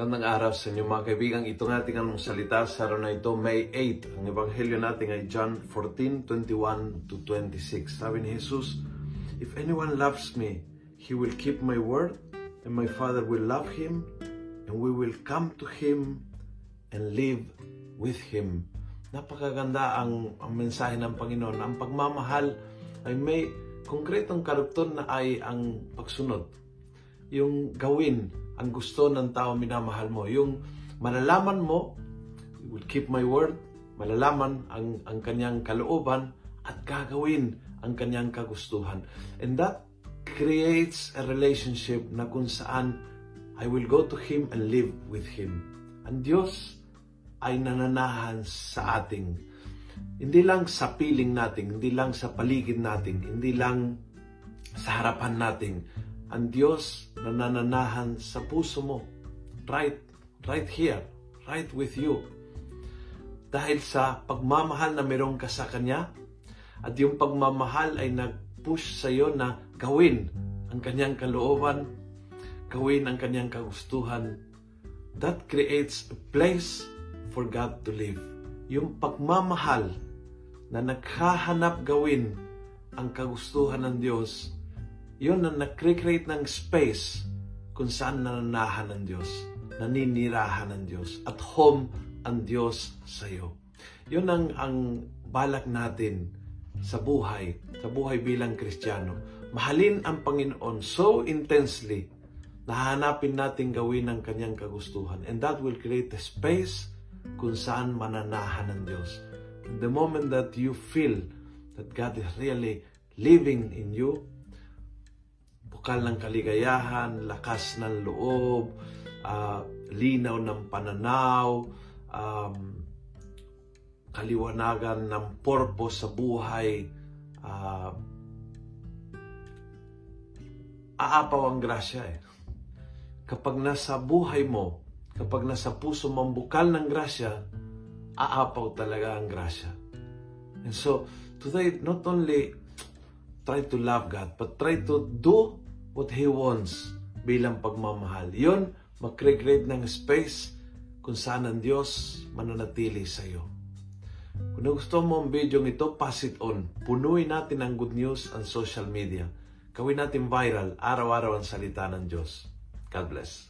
Magandang araw sa inyo mga kaibigan. Ito nga ating anong salita sa araw na ito, May 8. Ang ebanghelyo natin ay John 14, 21 to 26. Sabi ni Jesus, If anyone loves me, he will keep my word, and my Father will love him, and we will come to him and live with him. Napakaganda ang, ang mensahe ng Panginoon. Ang pagmamahal ay may konkretong karugtong na ay ang pagsunod. Yung gawin ang gusto ng tao minamahal mo. Yung malalaman mo, will keep my word, malalaman ang, ang kanyang kalooban at gagawin ang kanyang kagustuhan. And that creates a relationship na kung saan I will go to Him and live with Him. Ang Diyos ay nananahan sa ating hindi lang sa piling natin, hindi lang sa paligid natin, hindi lang sa harapan natin, ang Diyos na nananahan sa puso mo. Right, right here, right with you. Dahil sa pagmamahal na meron ka sa Kanya, at yung pagmamahal ay nag-push sa iyo na gawin ang kanyang kalooban, gawin ang kanyang kagustuhan. That creates a place for God to live. Yung pagmamahal na naghahanap gawin ang kagustuhan ng Diyos, yun ang nag-create ng space kung saan nananahan ng Diyos, naninirahan ng Diyos, at home ang Diyos sa iyo. Yun ang, ang balak natin sa buhay, sa buhay bilang Kristiyano. Mahalin ang Panginoon so intensely na hanapin natin gawin ang kanyang kagustuhan. And that will create a space kung saan mananahan ng Diyos. And the moment that you feel that God is really living in you, bukal ng kaligayahan, lakas ng loob, uh, linaw ng pananaw, um, kaliwanagan ng purpose sa buhay, uh, aapaw ang grasya eh. Kapag nasa buhay mo, kapag nasa puso mo ang bukal ng grasya, aapaw talaga ang grasya. And so, today, not only try to love God, but try to do what He wants bilang pagmamahal. Yun, mag-create ng space kung saan ang Diyos mananatili sa iyo. Kung gusto mo ang video ito, pass it on. Punuin natin ang good news ang social media. Gawin natin viral, araw-araw ang salita ng Diyos. God bless.